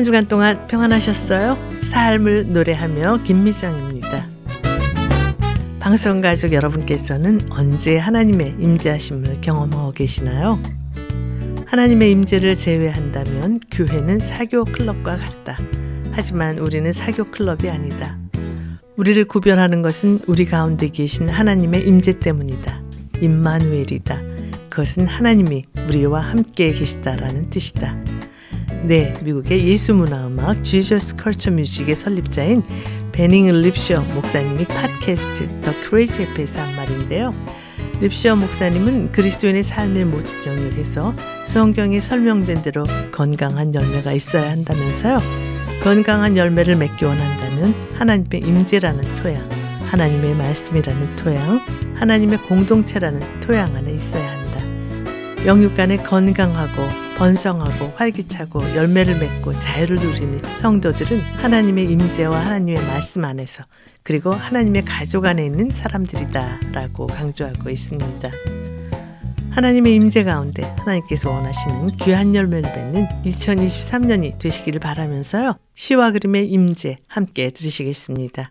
한 주간 동안 평안하셨어요? 삶을 노래하며 김미정입니다. 방송 가족 여러분께서는 언제 하나님의 임재하심을 경험하고 계시나요? 하나님의 임재를 제외한다면 교회는 사교 클럽과 같다. 하지만 우리는 사교 클럽이 아니다. 우리를 구별하는 것은 우리 가운데 계신 하나님의 임재 때문이다. 임마누엘이다. 그것은 하나님이 우리와 함께 계시다라는 뜻이다. 네, 미국의 예수 문화 음악 Jesus Culture Music의 설립자인 베닝 립셔 목사님이 팟캐스트 더 크레이지 앱에서 한 말인데요. 립셔 목사님은 그리스도인의 삶의 모든 영역에서 성경에 설명된 대로 건강한 열매가 있어야 한다면서요. 건강한 열매를 맺기 원한다면 하나님의 임재라는 토양, 하나님의 말씀이라는 토양, 하나님의 공동체라는 토양 안에 있어야 한다. 영육 간에 건강하고 번성하고 활기차고 열매를 맺고 자유를 누리는 성도들은 하나님의 임재와 하나님의 말씀 안에서 그리고 하나님의 가족 안에 있는 사람들이다라고 강조하고 있습니다. 하나님의 임재 가운데 하나님께서 원하시는 귀한 열매를 맺는 2023년이 되시기를 바라면서요. 시와 그림의 임재 함께 들으시겠습니다.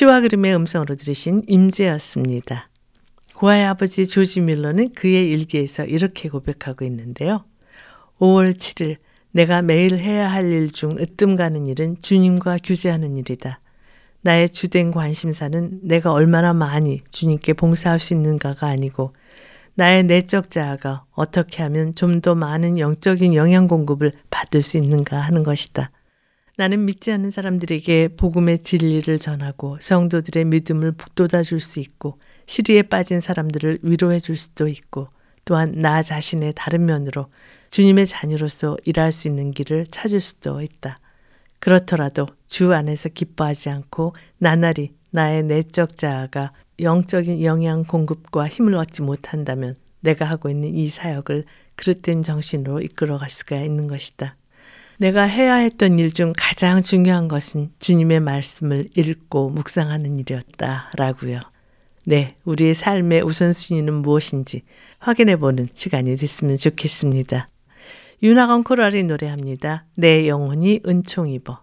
시와 그림의 음성으로 들으신 임재였습니다. 고아의 아버지 조지 밀러는 그의 일기에서 이렇게 고백하고 있는데요. 5월 7일 내가 매일 해야 할 일 중 으뜸 가는 일은 주님과 교제하는 일이다. 나의 주된 관심사는 내가 얼마나 많이 주님께 봉사할 수 있는가가 아니고 나의 내적 자아가 어떻게 하면 좀 더 많은 영적인 영양 공급을 받을 수 있는가 하는 것이다. 나는 믿지 않는 사람들에게 복음의 진리를 전하고 성도들의 믿음을 북돋아 줄 수 있고 시리에 빠진 사람들을 위로해 줄 수도 있고 또한 나 자신의 다른 면으로 주님의 자녀로서 일할 수 있는 길을 찾을 수도 있다. 그렇더라도 주 안에서 기뻐하지 않고 나날이 나의 내적 자아가 영적인 영양 공급과 힘을 얻지 못한다면 내가 하고 있는 이 사역을 그릇된 정신으로 이끌어갈 수가 있는 것이다. 내가 해야 했던 일 중 가장 중요한 것은 주님의 말씀을 읽고 묵상하는 일이었다. 라고요. 네, 우리의 삶의 우선순위는 무엇인지 확인해 보는 시간이 됐으면 좋겠습니다. 윤하건 코랄이 노래합니다. 내 영혼이 은총 입어.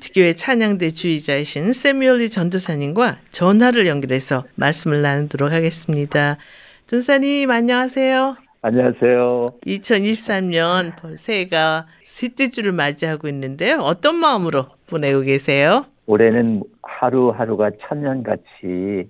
교회 찬양대 주의자이신 세미올리 전도사님과 전화를 연결해서 말씀을 나누도록 하겠습니다. 전사님 안녕하세요. 안녕하세요. 2023년 새해가 셋째 주를 맞이하고 있는데요. 어떤 마음으로 보내고 계세요? 올해는 하루하루가 천년같이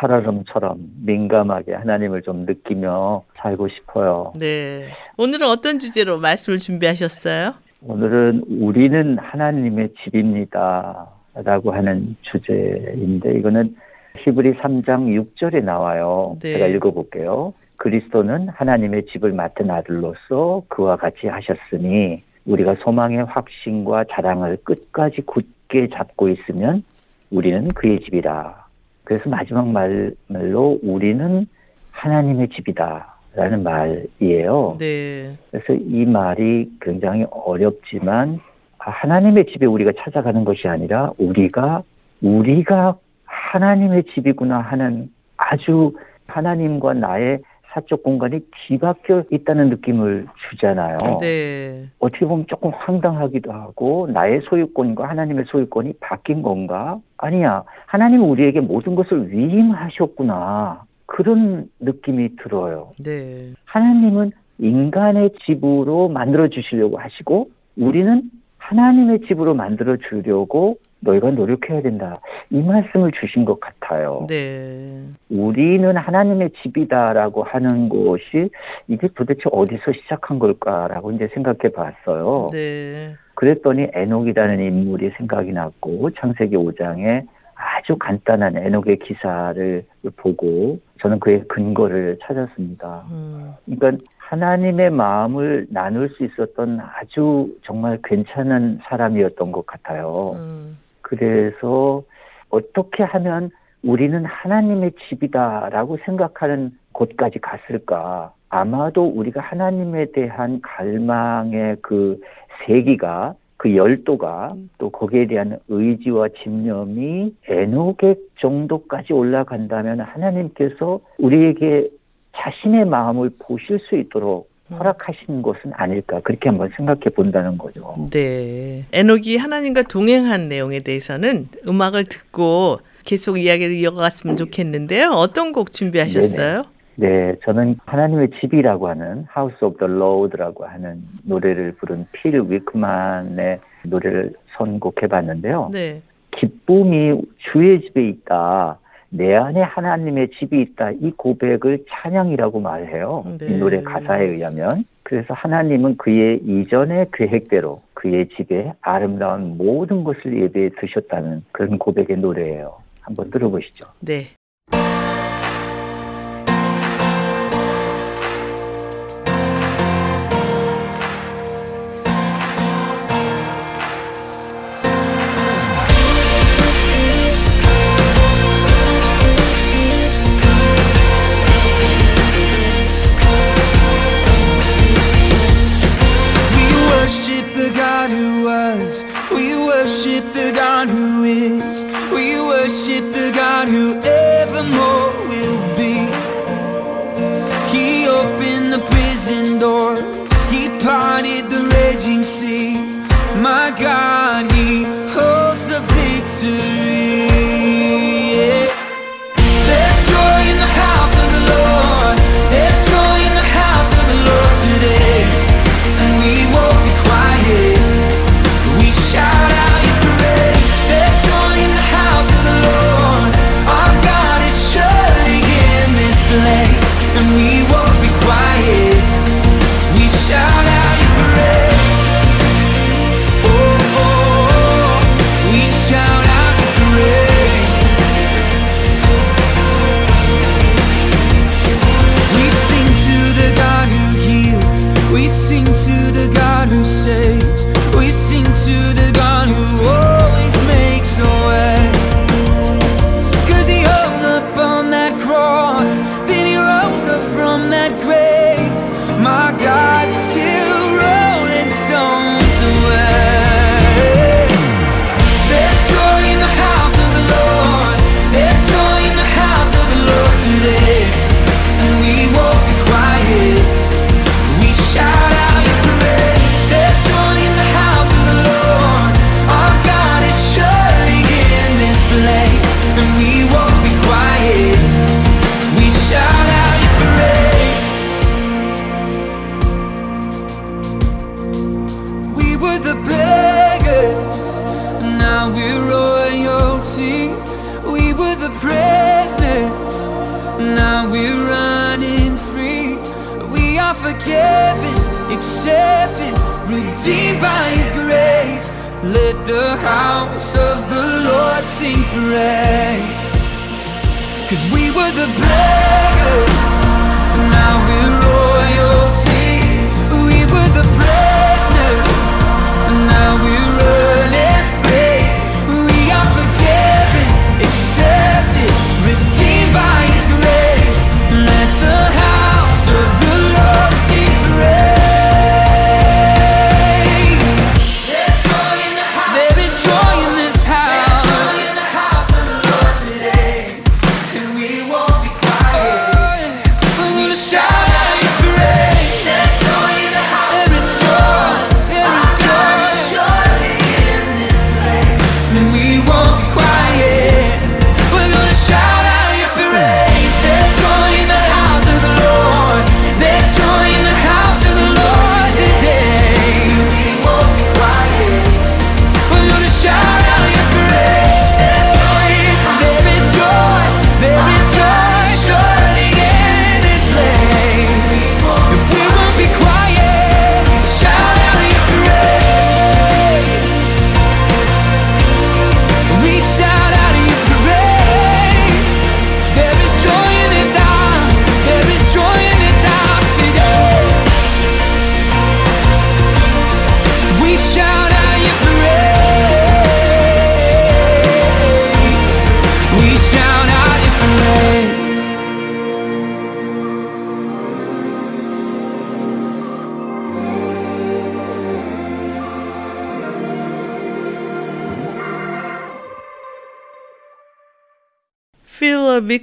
살얼음처럼 민감하게 하나님을 좀 느끼며 살고 싶어요. 네. 오늘은 어떤 주제로 말씀을 준비하셨어요? 오늘은 우리는 하나님의 집입니다. 라고 하는 주제인데 이거는 히브리 3장 6절에 나와요. 네. 제가 읽어볼게요. 그리스도는 하나님의 집을 맡은 아들로서 그와 같이 하셨으니 우리가 소망의 확신과 자랑을 끝까지 굳게 잡고 있으면 우리는 그의 집이다. 그래서 마지막 말로 우리는 하나님의 집이다. 라는 말이에요. 네. 그래서 이 말이 굉장히 어렵지만 하나님의 집에 우리가 찾아가는 것이 아니라 우리가 우리가 하나님의 집이구나 하는 아주 하나님과 나의 사적 공간이 뒤바뀌어 있다는 느낌을 주잖아요. 네. 어떻게 보면 조금 황당하기도 하고 나의 소유권과 하나님의 소유권이 바뀐 건가? 아니야. 하나님은 우리에게 모든 것을 위임하셨구나. 그런 느낌이 들어요. 네. 하나님은 인간의 집으로 만들어 주시려고 하시고 우리는 하나님의 집으로 만들어 주려고 너희가 노력해야 된다. 이 말씀을 주신 것 같아요. 네. 우리는 하나님의 집이다라고 하는 것이 이게 도대체 어디서 시작한 걸까라고 이제 생각해 봤어요. 네. 그랬더니 에녹이라는 인물이 생각이 났고 창세기 5장에 아주 간단한 에녹의 기사를 보고 저는 그의 근거를 찾았습니다. 음. 그러니까 하나님의 마음을 나눌 수 있었던 아주 정말 괜찮은 사람이었던 것 같아요. 음. 그래서 어떻게 하면 우리는 하나님의 집이다라고 생각하는 곳까지 갔을까? 아마도 우리가 하나님에 대한 갈망의 그 세기가 그 열도가 음. 또 거기에 대한 의지와 집념이 에녹의 정도까지 올라간다면 하나님께서 우리에게 자신의 마음을 보실 수 있도록 음. 허락하신 것은 아닐까 그렇게 한번 생각해 본다는 거죠. 네. 에녹이 하나님과 동행한 내용에 대해서는 음악을 듣고 계속 이야기를 이어갔으면 좋겠는데요. 어떤 곡 준비하셨어요? 네네. 네, 저는 하나님의 집이라고 하는 House of the Lord라고 하는 노래를 부른 필 위크만의 노래를 선곡해 봤는데요. 네. 기쁨이 주의 집에 있다. 내 안에 하나님의 집이 있다. 이 고백을 찬양이라고 말해요. 네. 이 노래 가사에 의하면. 그래서 하나님은 그의 이전의 계획대로 그의 집에 아름다운 모든 것을 예배해 두셨다는 그런 고백의 노래예요. 한번 들어보시죠. 네.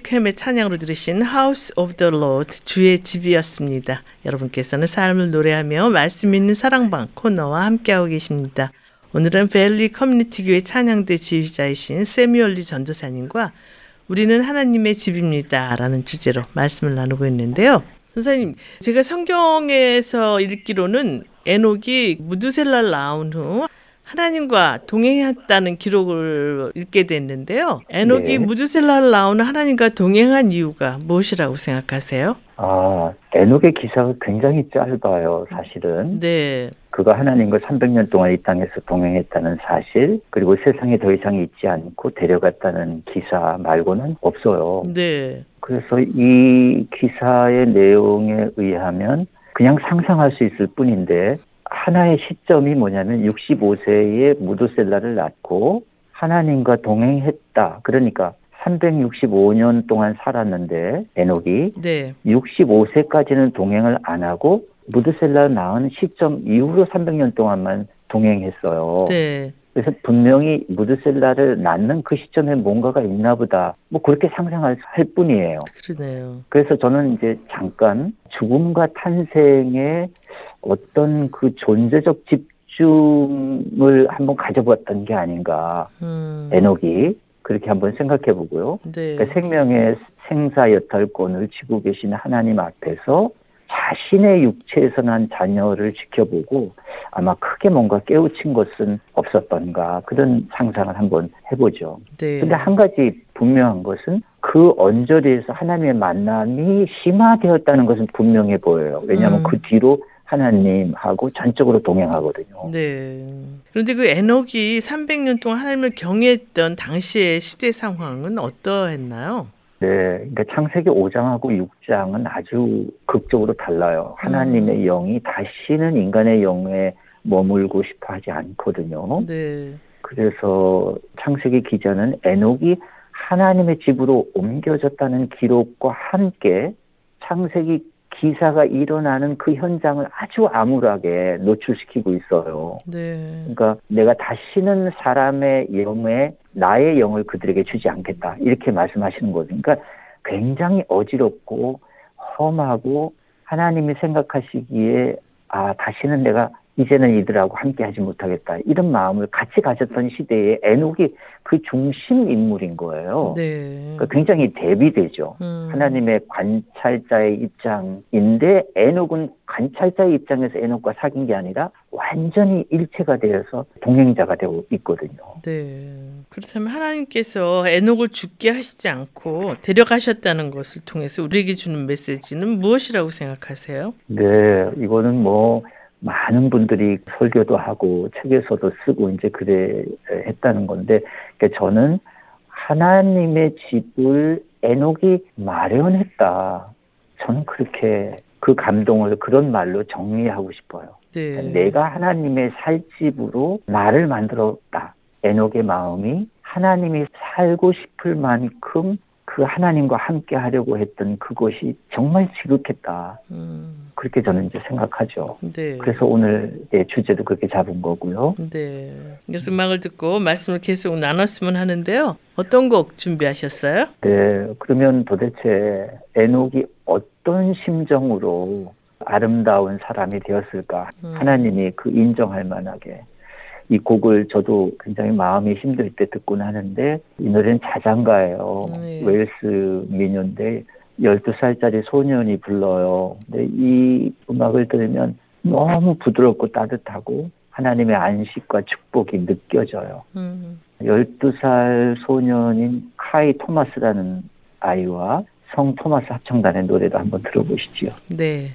위켐의 찬양으로 들으신 House of the Lord 주의 집이었습니다. 여러분께서는 삶을 노래하며 말씀 있는 사랑방 코너와 함께하고 계십니다. 오늘은 밸리 커뮤니티 교회 찬양대 지휘자이신 세미얼리 전도사님과 우리는 하나님의 집입니다. 라는 주제로 말씀을 나누고 있는데요. 선생님, 제가 성경에서 읽기로는 에녹이 므두셀라를 낳은 후 하나님과 동행했다는 기록을 읽게 됐는데요. 에녹이 네. 므두셀라를 낳은 후 하나님과 동행한 이유가 무엇이라고 생각하세요? 아, 에녹의 기사가 굉장히 짧아요, 사실은. 네. 그가 하나님과 300년 동안 이 땅에서 동행했다는 사실, 그리고 세상에 더 이상 있지 않고 데려갔다는 기사 말고는 없어요. 네. 그래서 이 기사의 내용에 의하면 그냥 상상할 수 있을 뿐인데 하나의 시점이 뭐냐면 65세에 무드셀라를 낳고 하나님과 동행했다. 그러니까 365년 동안 살았는데 에녹이 네. 65세까지는 동행을 안 하고 무드셀라 낳은 시점 이후로 300년 동안만 동행했어요. 네. 그래서 분명히 무드셀라를 낳는 그 시점에 뭔가가 있나 보다. 뭐 그렇게 상상할 할 뿐이에요. 그러네요. 그래서 저는 이제 잠깐 죽음과 탄생의 어떤 그 존재적 집중을 한번 가져봤던 게 아닌가. 음. 에녹이 그렇게 한번 생각해 보고요. 네. 그러니까 생명의 생사 여탈권을 지고 계신 하나님 앞에서 자신의 육체에서 난 자녀를 지켜보고 아마 크게 뭔가 깨우친 것은 없었던가 그런 상상을 한번 해보죠. 네. 근데 한 가지 분명한 것은 그 언저리에서 하나님의 만남이 심화되었다는 것은 분명해 보여요. 왜냐하면 음. 그 뒤로 하나님하고 전적으로 동행하거든요. 네. 그런데 그 에녹이 300년 동안 하나님을 경외했던 당시의 시대 상황은 어떠했나요? 네, 그러니까 창세기 5장하고 6장은 아주 극적으로 달라요. 하나님의 음. 영이 다시는 인간의 영에 머물고 싶어 하지 않거든요. 네. 그래서 창세기 기자는 에녹이 하나님의 집으로 옮겨졌다는 기록과 함께 창세기 기사가 일어나는 그 현장을 아주 암울하게 노출시키고 있어요. 네. 그러니까 내가 다시는 사람의 영에 나의 영을 그들에게 주지 않겠다. 이렇게 말씀하시는 거죠. 그러니까 굉장히 어지럽고 험하고 하나님이 생각하시기에 아, 다시는 내가 이제는 이들하고 함께 하지 못하겠다. 이런 마음을 같이 가졌던 시대에 에녹이 그 중심 인물인 거예요. 네. 그러니까 굉장히 대비되죠. 음. 하나님의 관찰자의 입장인데 에녹은 관찰자의 입장에서 에녹과 사귄 게 아니라 완전히 일체가 되어서 동행자가 되고 있거든요. 네. 그렇다면 하나님께서 에녹을 죽게 하시지 않고 데려가셨다는 것을 통해서 우리에게 주는 메시지는 무엇이라고 생각하세요? 네. 이거는 뭐 많은 분들이 설교도 하고 책에서도 쓰고 이제 그래 했다는 건데 그러니까 저는 하나님의 집을 에녹이 마련했다. 저는 그렇게 그 감동을 그런 말로 정리하고 싶어요. 네. 그러니까 내가 하나님의 살 집으로 나를 만들었다. 에녹의 마음이 하나님이 살고 싶을 만큼 그 하나님과 함께 하려고 했던 그것이 정말 지극했다. 음. 그렇게 저는 이제 생각하죠. 네. 그래서 오늘 의 주제도 그렇게 잡은 거고요. 네. 그래서 음악을 듣고 말씀을 계속 나눴으면 하는데요. 어떤 곡 준비하셨어요? 네. 그러면 도대체 에녹이 어떤 심정으로 아름다운 사람이 되었을까? 음. 하나님이 그 인정할 만하게. 이 곡을 저도 굉장히 마음이 힘들 때 듣곤 하는데 이 노래는 자장가예요. 네. 웨일스 민요인데 12살짜리 소년이 불러요. 근데 이 음악을 들으면 너무 부드럽고 따뜻하고 하나님의 안식과 축복이 느껴져요. 음. 12살 소년인 카이 토마스라는 아이와 성 토마스 합창단의 노래도 한번 들어보시죠. 네.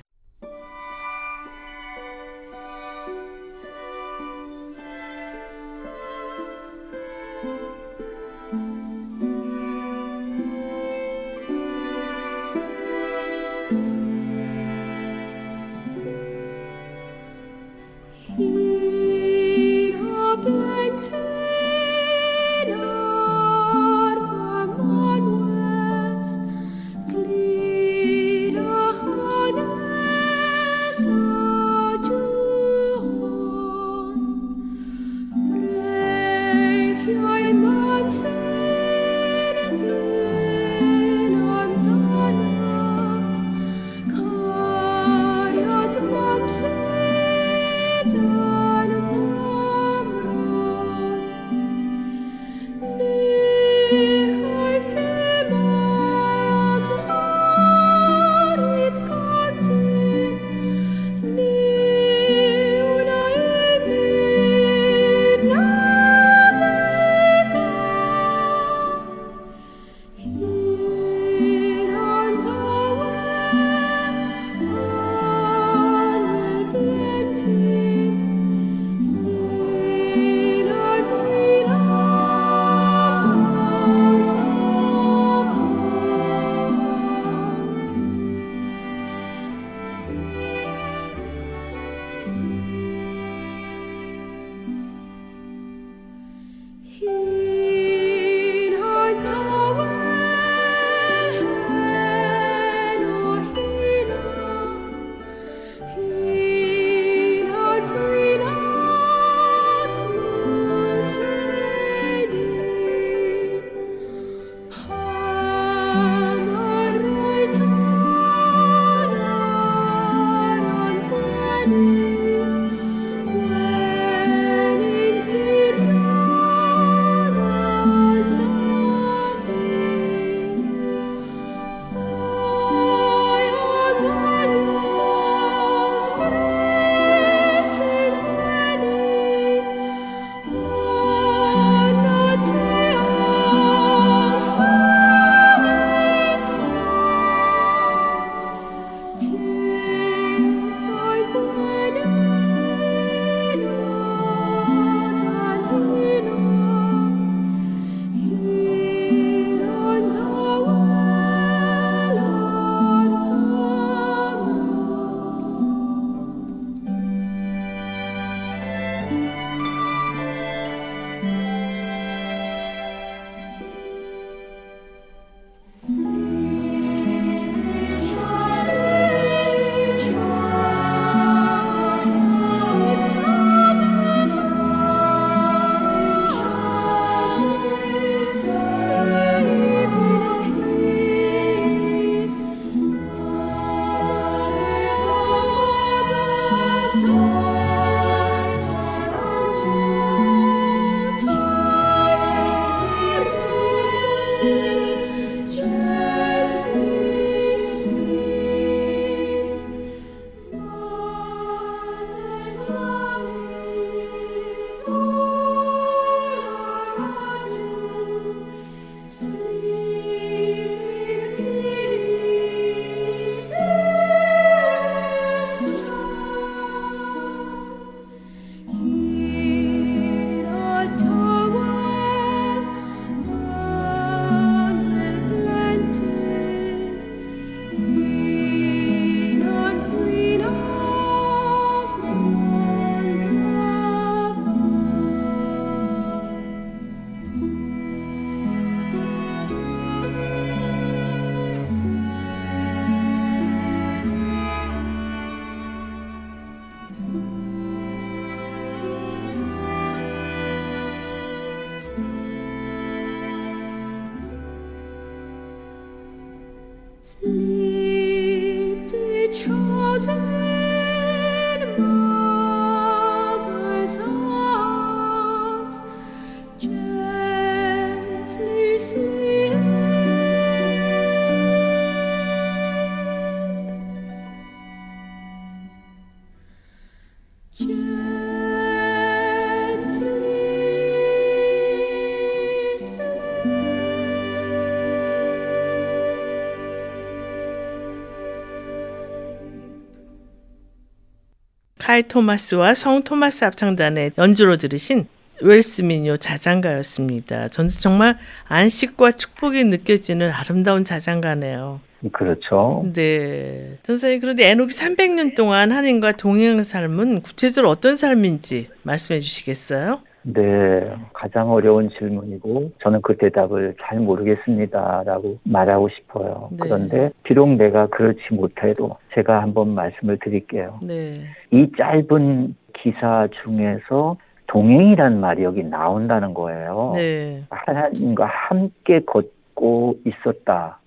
카이 토마스와 성 토마스 합창단의 연주로 들으신 웰스민요 자장가였습니다. 저는 정말 안식과 축복이 느껴지는 아름다운 자장가네요. 그렇죠. 네. 선생님, 그런데 에녹이 300년 동안 하나님과 동행한 삶은 구체적으로 어떤 삶인지 말씀해 주시겠어요? 네, 가장 어려운 질문이고 저는 그 대답을 잘 모르겠습니다라고 말하고 싶어요. 네. 그런데 비록 내가 그렇지 못해도 제가 한번 말씀을 드릴게요. 네. 이 짧은 기사 중에서 동행이란 말이 여기 나온다는 거예요. 네. 하나님과 함께 걷고 있었다.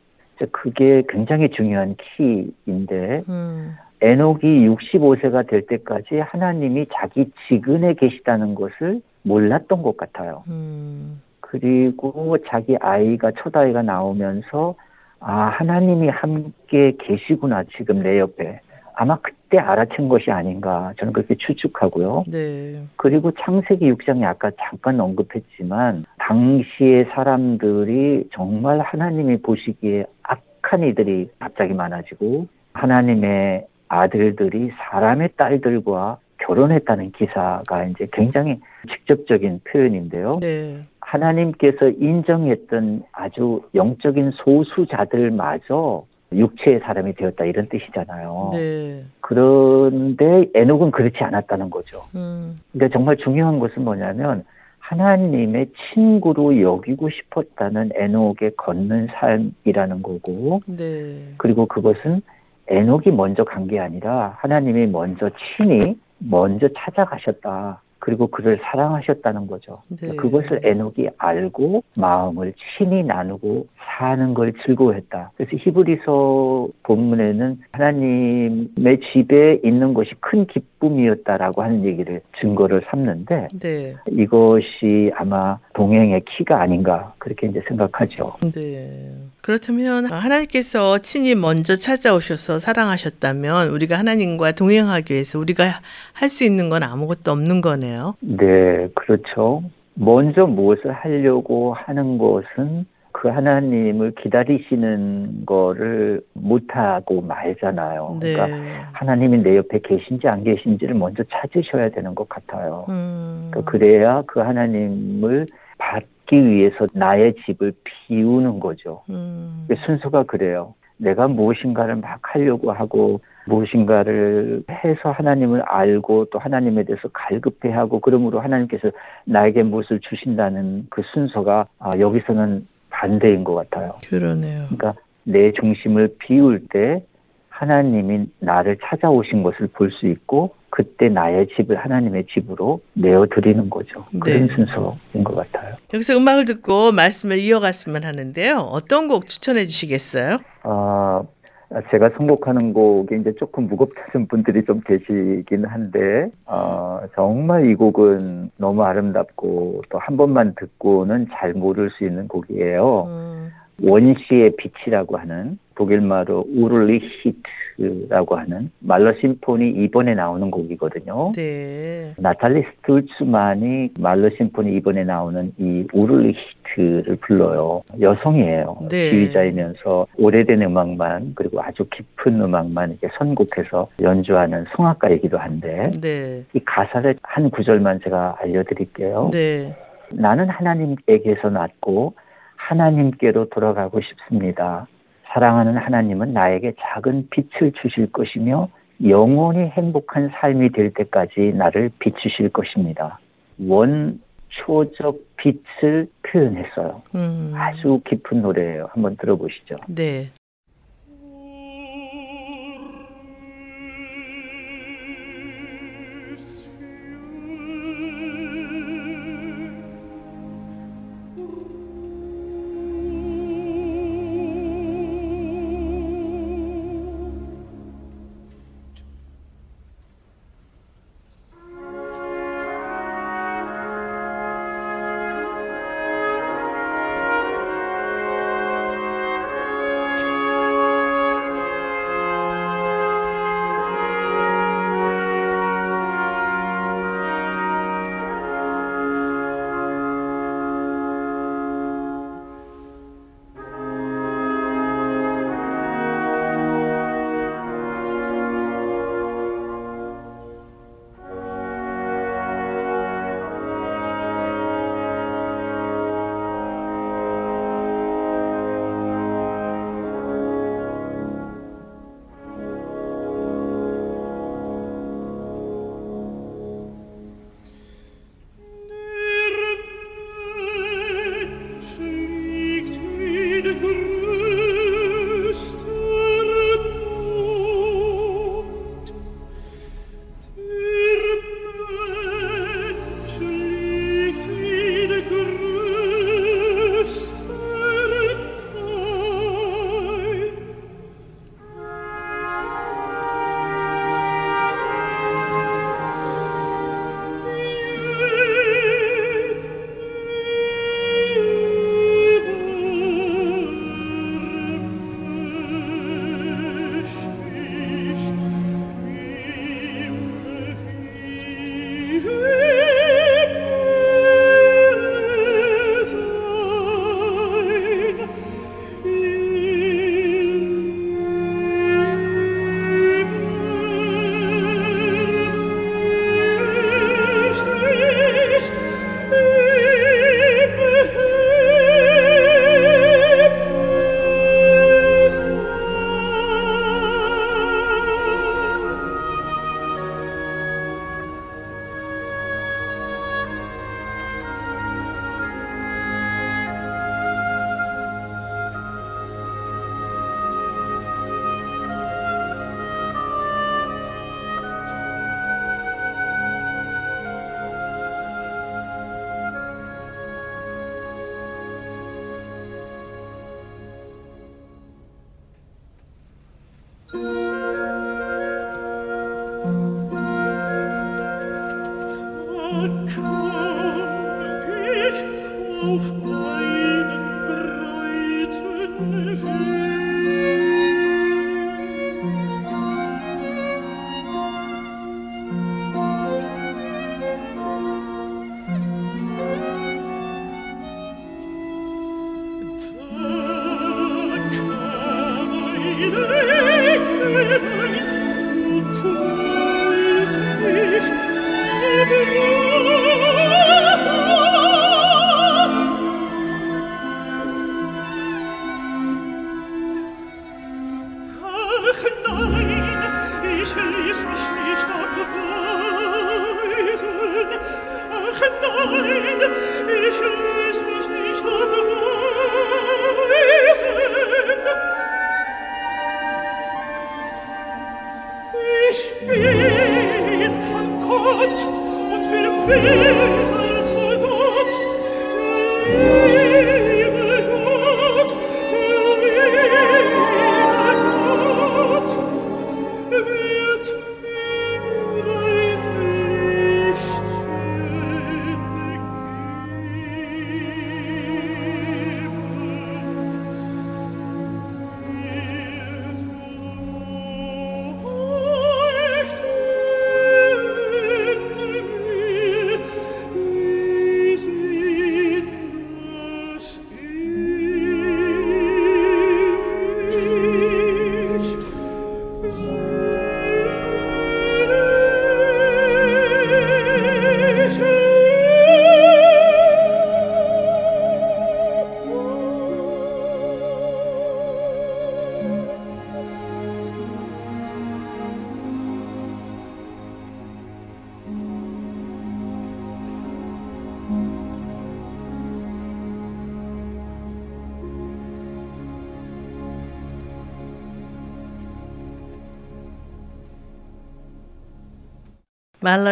그게 굉장히 중요한 키인데 음. 에녹이 65세가 될 때까지 하나님이 자기 직근에 계시다는 것을 몰랐던 것 같아요. 음. 그리고 자기 아이가 첫 아이가 나오면서 아 하나님이 함께 계시구나 지금 내 옆에 아마 그때 알아챈 것이 아닌가 저는 그렇게 추측하고요. 네. 그리고 창세기 6장에 아까 잠깐 언급했지만 당시의 사람들이 정말 하나님이 보시기에 악한 이들이 갑자기 많아지고 하나님의 아들들이 사람의 딸들과 결혼했다는 기사가 이제 굉장히 직접적인 표현인데요. 네. 하나님께서 인정했던 아주 영적인 소수자들마저 육체의 사람이 되었다 이런 뜻이잖아요. 네. 그런데 에녹은 그렇지 않았다는 거죠. 음. 근데 정말 중요한 것은 뭐냐면 하나님의 친구로 여기고 싶었다는 에녹의 걷는 삶이라는 거고, 네. 그리고 그것은 에녹이 먼저 간 게 아니라 하나님이 먼저 친히 먼저 찾아가셨다. 그리고 그를 사랑하셨다는 거죠. 네. 그것을 에녹이 알고 마음을 친히 나누고 사는 걸 즐거워했다. 그래서 히브리서 본문에는 하나님의 집에 있는 것이 큰 기쁨이었다라고 하는 얘기를 증거를 삼는데 네. 이것이 아마 동행의 키가 아닌가 그렇게 이제 생각하죠. 네. 그렇다면 하나님께서 친히 먼저 찾아오셔서 사랑하셨다면 우리가 하나님과 동행하기 위해서 우리가 할 수 있는 건 아무것도 없는 거네요. 네, 그렇죠. 먼저 무엇을 하려고 하는 것은 그 하나님을 기다리시는 거를 못하고 말잖아요. 네. 그러니까 하나님이 내 옆에 계신지 안 계신지를 먼저 찾으셔야 되는 것 같아요. 음. 그러니까 그래야 그 하나님을 받기 위해서 나의 집을 비우는 거죠. 음. 순서가 그래요. 내가 무엇인가를 막 하려고 하고 무엇인가를 해서 하나님을 알고 또 하나님에 대해서 갈급해하고 그러므로 하나님께서 나에게 무엇을 주신다는 그 순서가 아, 여기서는 반대인 것 같아요. 그러네요. 그러니까 내 중심을 비울 때 하나님이 나를 찾아오신 것을 볼 수 있고 그때 나의 집을 하나님의 집으로 내어 드리는 거죠. 그런 네. 순서인 것 같아요. 여기서 음악을 듣고 말씀을 이어갔으면 하는데요. 어떤 곡 추천해 주시겠어요? 아, 제가 선곡하는 곡이 이제 조금 무겁다는 분들이 좀 계시긴 한데, 어, 정말 이 곡은 너무 아름답고 또 한 번만 듣고는 잘 모를 수 있는 곡이에요. 음. 원시의 빛이라고 하는 독일말로 우르리 히트라고 하는 말러 심포니 이번에 나오는 곡이거든요. 네. 나탈리 스툴츠만이 말러 심포니 이번에 나오는 이 우르리 히트를 불러요. 여성이에요. 네. 지휘자이면서 오래된 음악만 그리고 아주 깊은 음악만 이렇게 선곡해서 연주하는 성악가이기도 한데 네. 이 가사를 한 구절만 제가 알려드릴게요. 네. 나는 하나님에게서 났고 하나님께로 돌아가고 싶습니다. 사랑하는 하나님은 나에게 작은 빛을 주실 것이며 영원히 행복한 삶이 될 때까지 나를 비추실 것입니다. 원 초적 빛을 표현했어요. 음. 아주 깊은 노래예요. 한번 들어보시죠. 네. fede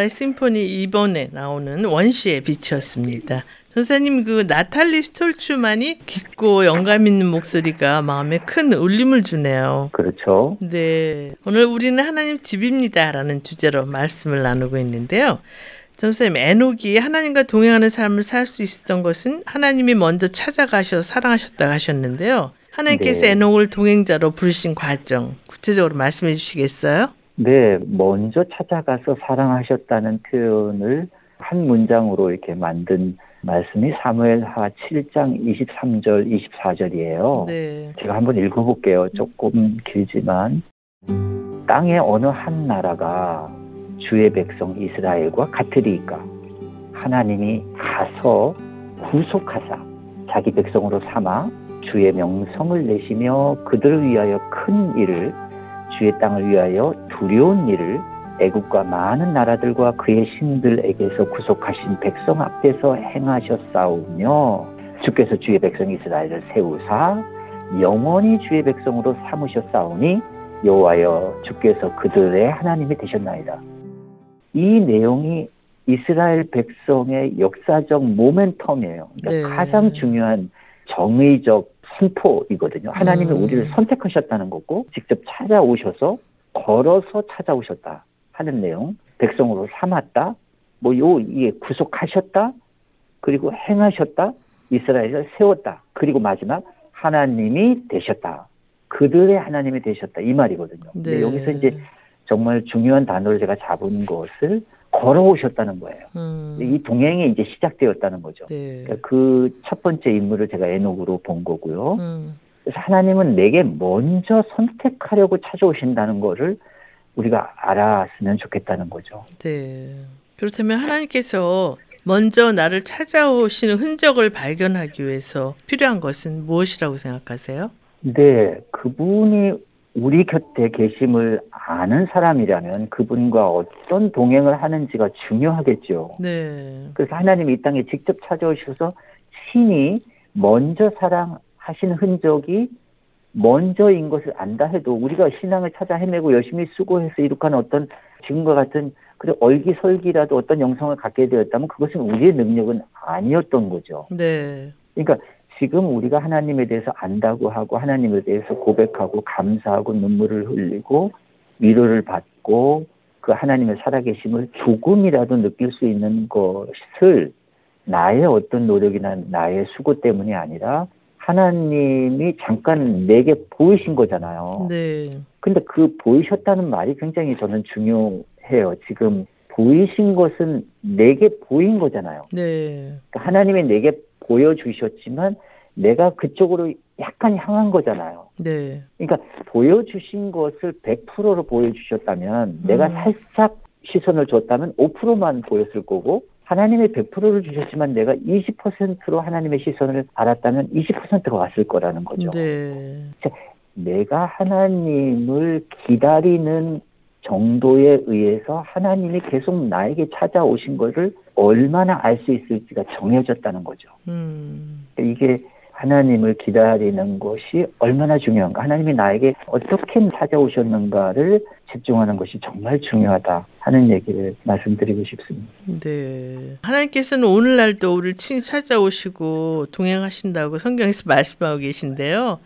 말러의 심포니 2번에 나오는 원시의 빛이었습니다. 선생님 그 나탈리 스톨츠만이 깊고 영감 있는 목소리가 마음에 큰 울림을 주네요. 그렇죠. 네. 오늘 우리는 하나님 집입니다라는 주제로 말씀을 나누고 있는데요. 선생님, 에녹이 하나님과 동행하는 삶을 살 수 있었던 것은 하나님이 먼저 찾아가셔 사랑하셨다 하셨는데요. 하나님께서 네. 에녹을 동행자로 부르신 과정 구체적으로 말씀해 주시겠어요? 네, 먼저 찾아가서 사랑하셨다는 표현을 한 문장으로 이렇게 만든 말씀이 사무엘하 7장 23절 24절이에요. 네. 제가 한번 읽어볼게요. 조금 길지만 땅의 어느 한 나라가 주의 백성 이스라엘과 같으리까 하나님이 가서 구속하사 자기 백성으로 삼아 주의 명성을 내시며 그들을 위하여 큰 일을 주의 땅을 위하여 두려운 일을 애국과 많은 나라들과 그의 신들에게서 구속하신 백성 앞에서 행하셨사오며 주께서 주의 백성 이스라엘을 세우사 영원히 주의 백성으로 삼으셨사오니 여호와여 주께서 그들의 하나님이 되셨나이다. 이 내용이 이스라엘 백성의 역사적 모멘텀이에요. 그러니까 네. 가장 중요한 정의적 선포이거든요. 하나님이 음. 우리를 선택하셨다는 거고 직접 찾아오셔서 걸어서 찾아오셨다 하는 내용. 백성으로 삼았다. 뭐 요 이게 구속하셨다. 그리고 행하셨다. 이스라엘을 세웠다. 그리고 마지막 하나님이 되셨다. 그들의 하나님이 되셨다. 이 말이거든요. 네. 근데 여기서 이제 정말 중요한 단어를 제가 잡은 것을 걸어오셨다는 거예요. 음. 이 동행이 이제 시작되었다는 거죠. 네. 그러니까 그첫 번째 인물을 제가 에녹으로 본 거고요. 음. 그래서 하나님은 내게 먼저 선택하려고 찾아오신다는 거를 우리가 알았으면 좋겠다는 거죠. 네. 그렇다면 하나님께서 먼저 나를 찾아오시는 흔적을 발견하기 위해서 필요한 것은 무엇이라고 생각하세요? 네, 그분이 우리 곁에 계심을 아는 사람이라면 그분과 어떤 동행을 하는지가 중요하겠죠. 네. 그래서 하나님이 이 땅에 직접 찾아오셔서 신이 먼저 사랑하신 흔적이 먼저인 것을 안다 해도 우리가 신앙을 찾아 헤매고 열심히 수고해서 이룩한 어떤 지금과 같은 그래 얼기설기라도 어떤 영성을 갖게 되었다면 그것은 우리의 능력은 아니었던 거죠. 네. 그러니까 지금 우리가 하나님에 대해서 안다고 하고 하나님에 대해서 고백하고 감사하고 눈물을 흘리고 위로를 받고 그 하나님의 살아계심을 조금이라도 느낄 수 있는 것을 나의 어떤 노력이나 나의 수고 때문이 아니라 하나님이 잠깐 내게 보이신 거잖아요. 네. 근데 그 보이셨다는 말이 굉장히 저는 중요해요. 지금 보이신 것은 내게 보인 거잖아요. 네. 그러니까 하나님이 내게 보여주셨지만 내가 그쪽으로 약간 향한 거잖아요. 네. 그러니까 보여주신 것을 100%로 보여주셨다면 음. 내가 살짝 시선을 줬다면 5%만 보였을 거고 하나님의 100%를 주셨지만 내가 20%로 하나님의 시선을 알았다면 20%가 왔을 거라는 거죠. 네. 내가 하나님을 기다리는 정도에 의해서 하나님이 계속 나에게 찾아오신 것을 얼마나 알 수 있을지가 정해졌다는 거죠. 음. 이게 하나님을 기다리는 것이 얼마나 중요한가, 하나님이 나에게 어떻게 찾아오셨는가를 집중하는 것이 정말 중요하다 하는 얘기를 말씀드리고 싶습니다. 네. 하나님께서는 오늘날도 우리를 찾아오시고 동행하신다고 성경에서 말씀하고 계신데요.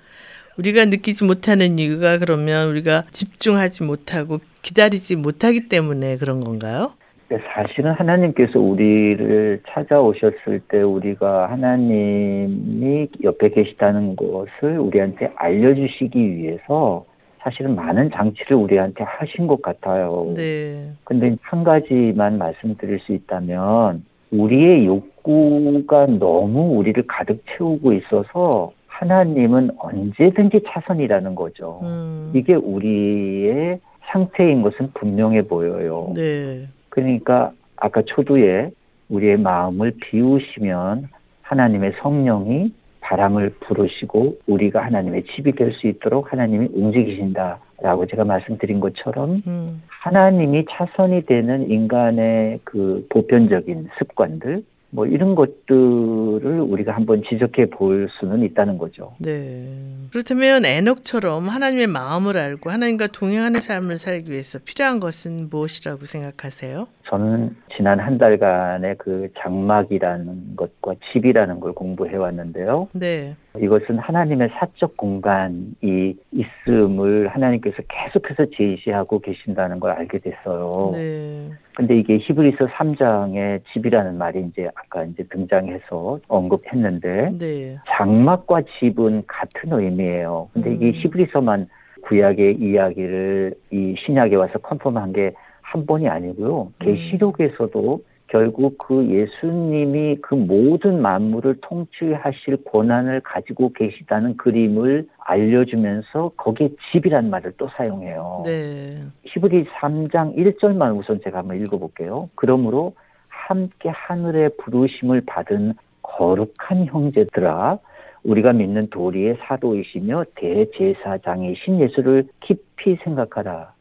우리가 느끼지 못하는 이유가 그러면 우리가 집중하지 못하고 기다리지 못하기 때문에 그런 건가요? 사실은 하나님께서 우리를 찾아오셨을 때 우리가 하나님이 옆에 계시다는 것을 우리한테 알려주시기 위해서 사실은 많은 장치를 우리한테 하신 것 같아요. 네. 근데 한 가지만 말씀드릴 수 있다면 우리의 욕구가 너무 우리를 가득 채우고 있어서 하나님은 언제든지 차선이라는 거죠. 음. 이게 우리의 상태인 것은 분명해 보여요. 네. 그러니까 아까 초두에 우리의 마음을 비우시면 하나님의 성령이 바람을 부르시고 우리가 하나님의 집이 될 수 있도록 하나님이 움직이신다라고 제가 말씀드린 것처럼 음. 하나님이 차선이 되는 인간의 그 보편적인 습관들 뭐 이런 것들을 우리가 한번 지적해 볼 수는 있다는 거죠. 네. 그렇다면 에녹처럼 하나님의 마음을 알고 하나님과 동행하는 삶을 살기 위해서 필요한 것은 무엇이라고 생각하세요? 저는 지난 한 달간의 그 장막이라는 것과 집이라는 걸 공부해 왔는데요. 네. 이것은 하나님의 사적 공간이 있음을 하나님께서 계속해서 제시하고 계신다는 걸 알게 됐어요. 네. 근데 이게 히브리서 3장에 집이라는 말이 이제 아까 이제 등장해서 언급했는데 네. 장막과 집은 같은 의미예요. 근데 이게 음. 히브리서만 구약의 이야기를 이 신약에 와서 컨펌한 게 한 번이 아니고요. 음. 계시록에서도 결국 그 예수님이 그 모든 만물을 통치하실 권한을 가지고 계시다는 그림을 알려주면서 거기에 집이란 말을 또 사용해요. 네. 히브리 3장 1절만 우선 제가 한번 읽어볼게요. 그러므로 함께 하늘의 부르심을 받은 거룩한 형제들아 우리가 믿는 도리의 사도이시며 대제사장이신 예수를 깊이 생각하라.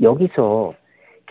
여기서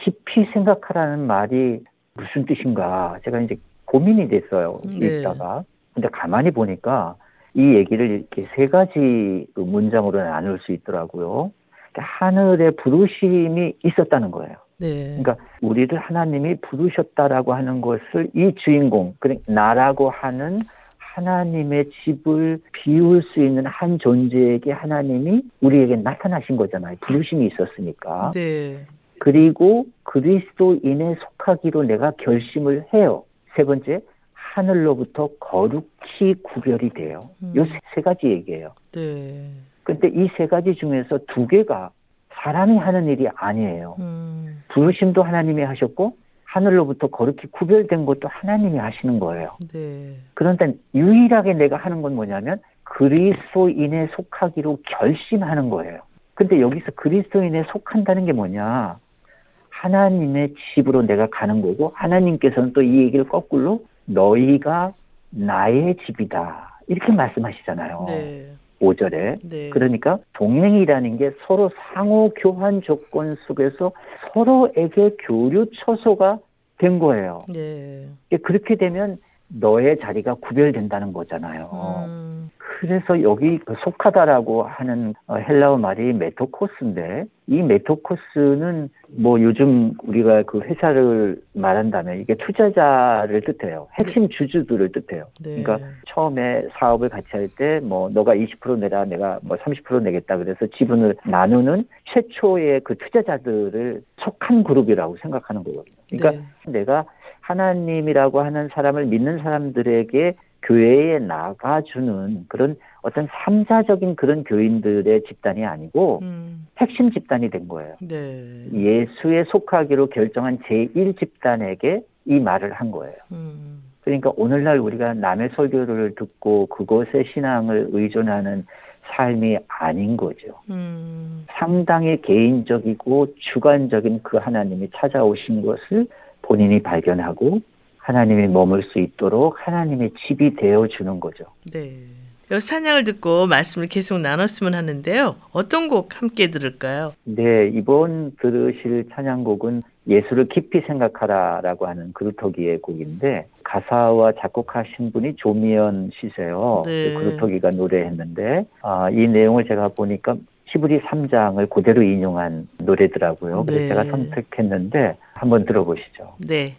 깊이 생각하라는 말이 무슨 뜻인가 제가 이제 고민이 됐어요. 네. 읽다가. 근데 가만히 보니까 이 얘기를 이렇게 세 가지 그 문장으로 나눌 수 있더라고요. 그러니까 하늘의 부르심이 있었다는 거예요. 네. 그러니까 우리를 하나님이 부르셨다라고 하는 것을 이 주인공, 그러니까 나라고 하는 하나님의 집을 비울 수 있는 한 존재에게 하나님이 우리에게 나타나신 거잖아요. 부르심이 있었으니까. 네. 그리고 그리스도인에 속하기로 내가 결심을 해요. 세 번째, 하늘로부터 거룩히 구별이 돼요. 음. 요세 가지 얘기예요. 네. 근데 이 세 가지 중에서 두 개가 사람이 하는 일이 아니에요. 음. 부르심도 하나님이 하셨고 하늘로부터 거룩히 구별된 것도 하나님이 하시는 거예요. 네. 그런데 유일하게 내가 하는 건 뭐냐면 그리스도인에 속하기로 결심하는 거예요. 근데 여기서 그리스도인에 속한다는 게 뭐냐? 하나님의 집으로 내가 가는 거고 하나님께서는 또 이 얘기를 거꾸로 너희가 나의 집이다. 이렇게 말씀하시잖아요. 네. 5절에. 네. 그러니까 동행이라는 게 서로 상호 교환 조건 속에서 서로에게 교류 처소가 된 거예요. 네. 그렇게 되면 너의 자리가 구별된다는 거잖아요. 음. 그래서 여기 그 속하다라고 하는 어, 헬라어 말이 메토코스인데 이 메토코스는 뭐 요즘 우리가 그 회사를 말한다면 이게 투자자를 뜻해요. 핵심 주주들을 뜻해요. 네. 그러니까 처음에 사업을 같이 할 때 뭐 너가 20% 내라 내가 뭐 30% 내겠다 그래서 지분을 나누는 최초의 그 투자자들을 속한 그룹이라고 생각하는 거거든요. 그러니까 네. 내가 하나님이라고 하는 사람을 믿는 사람들에게 교회에 나가주는 그런 어떤 삼자적인 그런 교인들의 집단이 아니고 음. 핵심 집단이 된 거예요. 네. 예수에 속하기로 결정한 제1집단에게 이 말을 한 거예요. 음. 그러니까 오늘날 우리가 남의 설교를 듣고 그것의 신앙을 의존하는 삶이 아닌 거죠. 음. 상당히 개인적이고 주관적인 그 하나님이 찾아오신 것을 본인이 발견하고 하나님이 머물 수 있도록 하나님의 집이 되어 주는 거죠. 네. 찬양을 듣고 말씀을 계속 나눴으면 하는데요. 어떤 곡 함께 들을까요? 네, 이번 들으실 찬양곡은 예수를 깊이 생각하라라고 하는 그루터기의 곡인데 가사와 작곡하신 분이 조미연 씨세요. 네. 그루터기가 노래했는데 아, 이 내용을 제가 보니까 시브리 3장을 그대로 인용한 노래더라고요. 그래서 네. 제가 선택했는데 한번 들어보시죠. 네.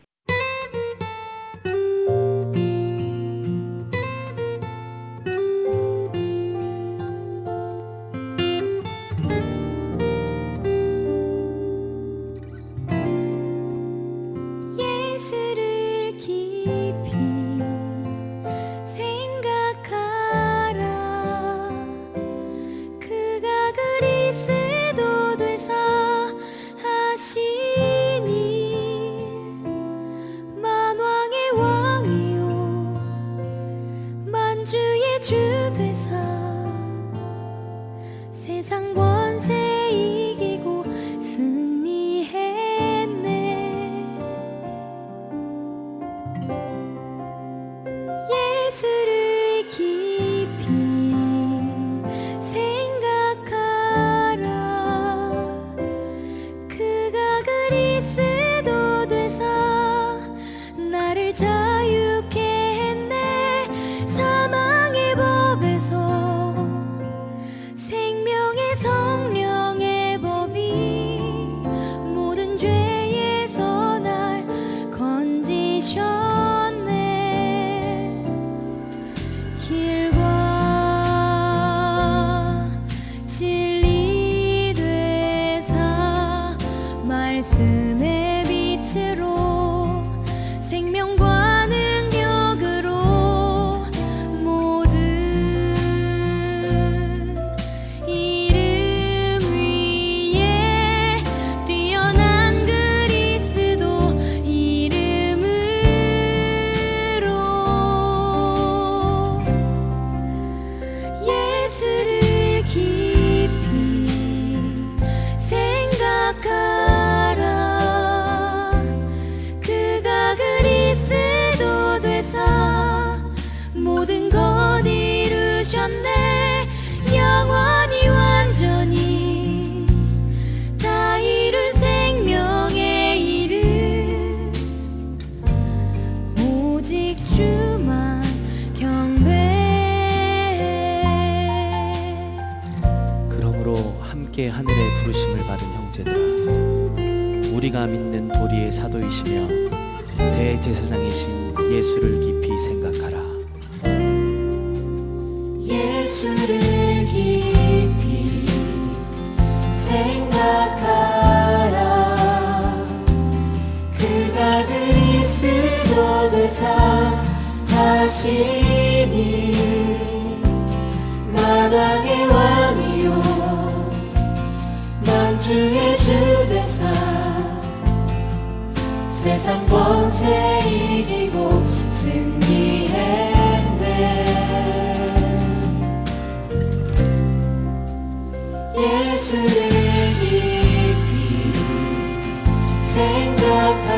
예수를 깊이 생각하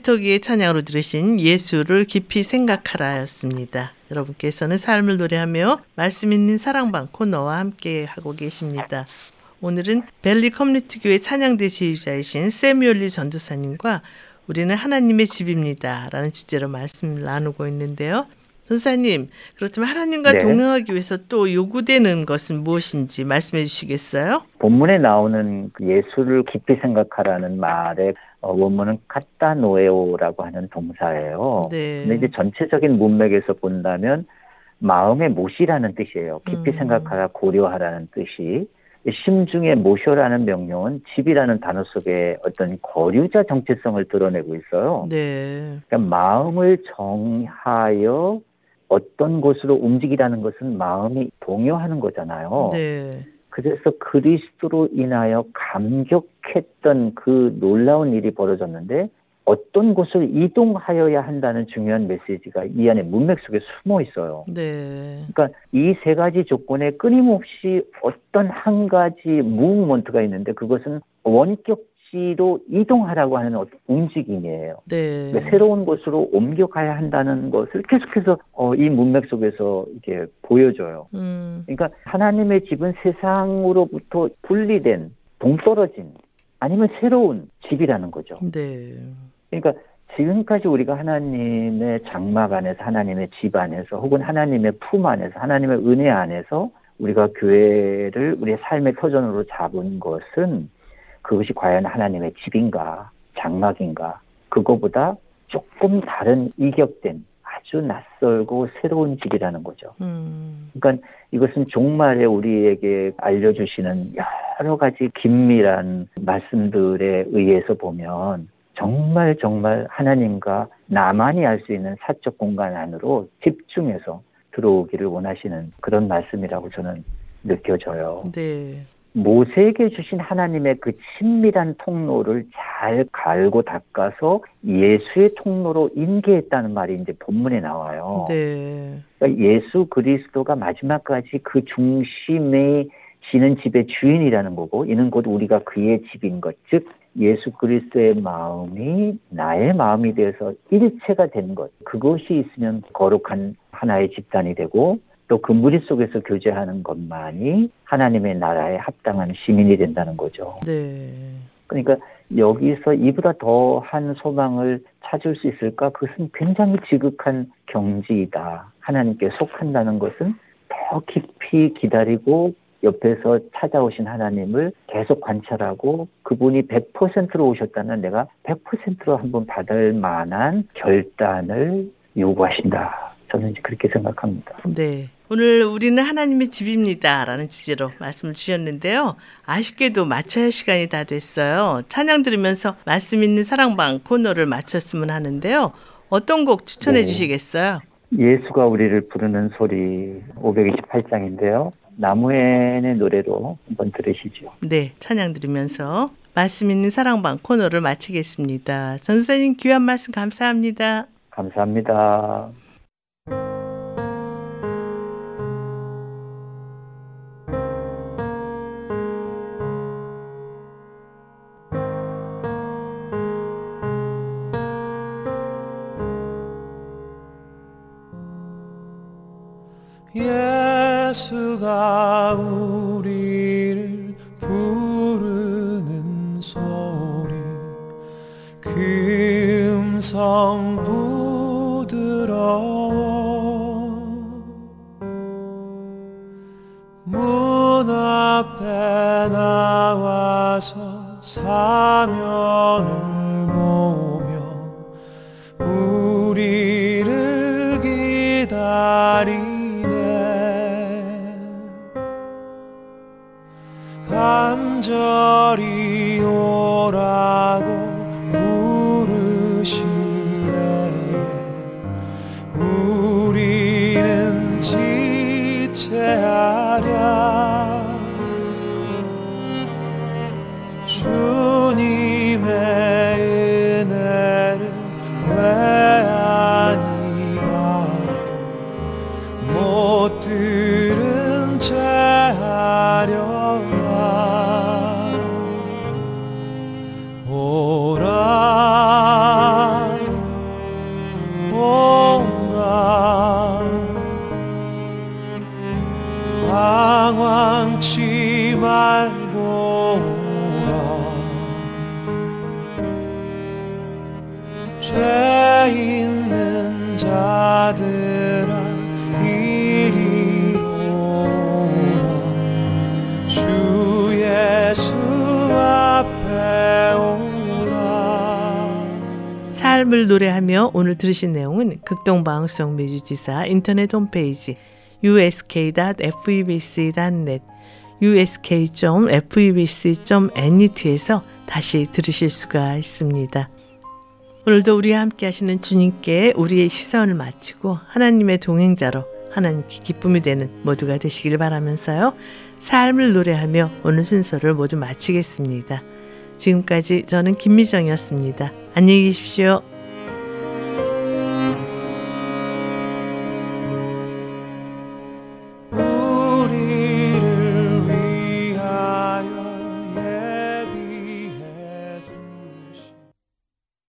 브리토기의 찬양으로 들으신 예수를 깊이 생각하라였습니다. 여러분께서는 삶을 노래하며 말씀 있는 사랑방 코너와 함께 하고 계십니다. 오늘은 벨리 커뮤니티 교회 찬양대 지휘자이신 세뮤얼리 전도사님과 우리는 하나님의 집입니다. 라는 주제로 말씀을 나누고 있는데요. 전사님, 그렇다면 하나님과 네. 동행하기 위해서 또 요구되는 것은 무엇인지 말씀해 주시겠어요? 본문에 나오는 그 예수를 깊이 생각하라는 말에 어, 원문은 카타노에오라고 하는 동사예요. 네. 근데 이제 전체적인 문맥에서 본다면 마음의 못이라는 뜻이에요. 깊이 음. 생각하라, 고려하라는 뜻이. 심중에 모셔라는 명령은 집이라는 단어 속에 어떤 거류자 정체성을 드러내고 있어요. 네. 그러니까 마음을 정하여 어떤 곳으로 움직이라는 것은 마음이 동요하는 거잖아요. 네. 그래서 그리스도로 인하여 감격했던 그 놀라운 일이 벌어졌는데 어떤 곳을 이동하여야 한다는 중요한 메시지가 이 안에 문맥 속에 숨어 있어요. 네. 그러니까 이 세 가지 조건에 끊임없이 어떤 한 가지 무브먼트가 있는데 그것은 원격 도시로 이동하라고 하는 움직임이에요. 네. 그러니까 새로운 곳으로 옮겨가야 한다는 것을 계속해서 어, 이 문맥 속에서 이게 보여줘요. 음. 그러니까 하나님의 집은 세상으로부터 분리된 동떨어진 아니면 새로운 집이라는 거죠. 네. 그러니까 지금까지 우리가 하나님의 장막 안에서 하나님의 집 안에서 혹은 하나님의 품 안에서 하나님의 은혜 안에서 우리가 교회를 우리의 삶의 터전으로 잡은 것은 그것이 과연 하나님의 집인가, 장막인가, 그거보다 조금 다른 이격된 아주 낯설고 새로운 집이라는 거죠. 음. 그러니까 이것은 종말에 우리에게 알려주시는 여러 가지 긴밀한 말씀들에 의해서 보면 정말 정말 하나님과 나만이 알 수 있는 사적 공간 안으로 집중해서 들어오기를 원하시는 그런 말씀이라고 저는 느껴져요. 네. 모세에게 주신 하나님의 그 친밀한 통로를 잘 갈고 닦아서 예수의 통로로 인계했다는 말이 이제 본문에 나와요. 네. 그러니까 예수 그리스도가 마지막까지 그 중심에 지는 집의 주인이라는 거고 이는 곧 우리가 그의 집인 것. 즉 예수 그리스도의 마음이 나의 마음이 되어서 일체가 된 것. 그것이 있으면 거룩한 하나의 집단이 되고 또 그 무리 속에서 교제하는 것만이 하나님의 나라에 합당한 시민이 된다는 거죠. 네. 그러니까 여기서 이보다 더한 소망을 찾을 수 있을까? 그것은 굉장히 지극한 경지이다. 하나님께 속한다는 것은 더 깊이 기다리고 옆에서 찾아오신 하나님을 계속 관찰하고 그분이 100%로 오셨다면 내가 100%로 한번 받을 만한 결단을 요구하신다. 저는 그렇게 생각합니다. 네. 오늘 우리는 하나님의 집입니다. 라는 주제로 말씀을 주셨는데요. 아쉽게도 마쳐야 할 시간이 다 됐어요. 찬양 들으면서 말씀 있는 사랑방 코너를 마쳤으면 하는데요. 어떤 곡 추천해 네. 주시겠어요? 예수가 우리를 부르는 소리 528장인데요. 나무엔의 노래로 한번 들으시죠. 네, 찬양 들으면서 말씀 있는 사랑방 코너를 마치겠습니다. 전사님 귀한 말씀 감사합니다. 감사합니다. 금성 부드러워 문 앞에 나와서 사면을 모며 우리를 기다리 간절히 오 오늘 들으신 내용은 극동방송 매주지사 인터넷 홈페이지 usk.febc.net usk.febc.net에서 다시 들으실 수가 있습니다. 오늘도 우리와 함께 하시는 주님께 우리의 시선을 마치고 하나님의 동행자로 하나님께 기쁨이 되는 모두가 되시길 바라면서요. 삶을 노래하며 오늘 순서를 모두 마치겠습니다. 지금까지 저는 김미정이었습니다. 안녕히 계십시오.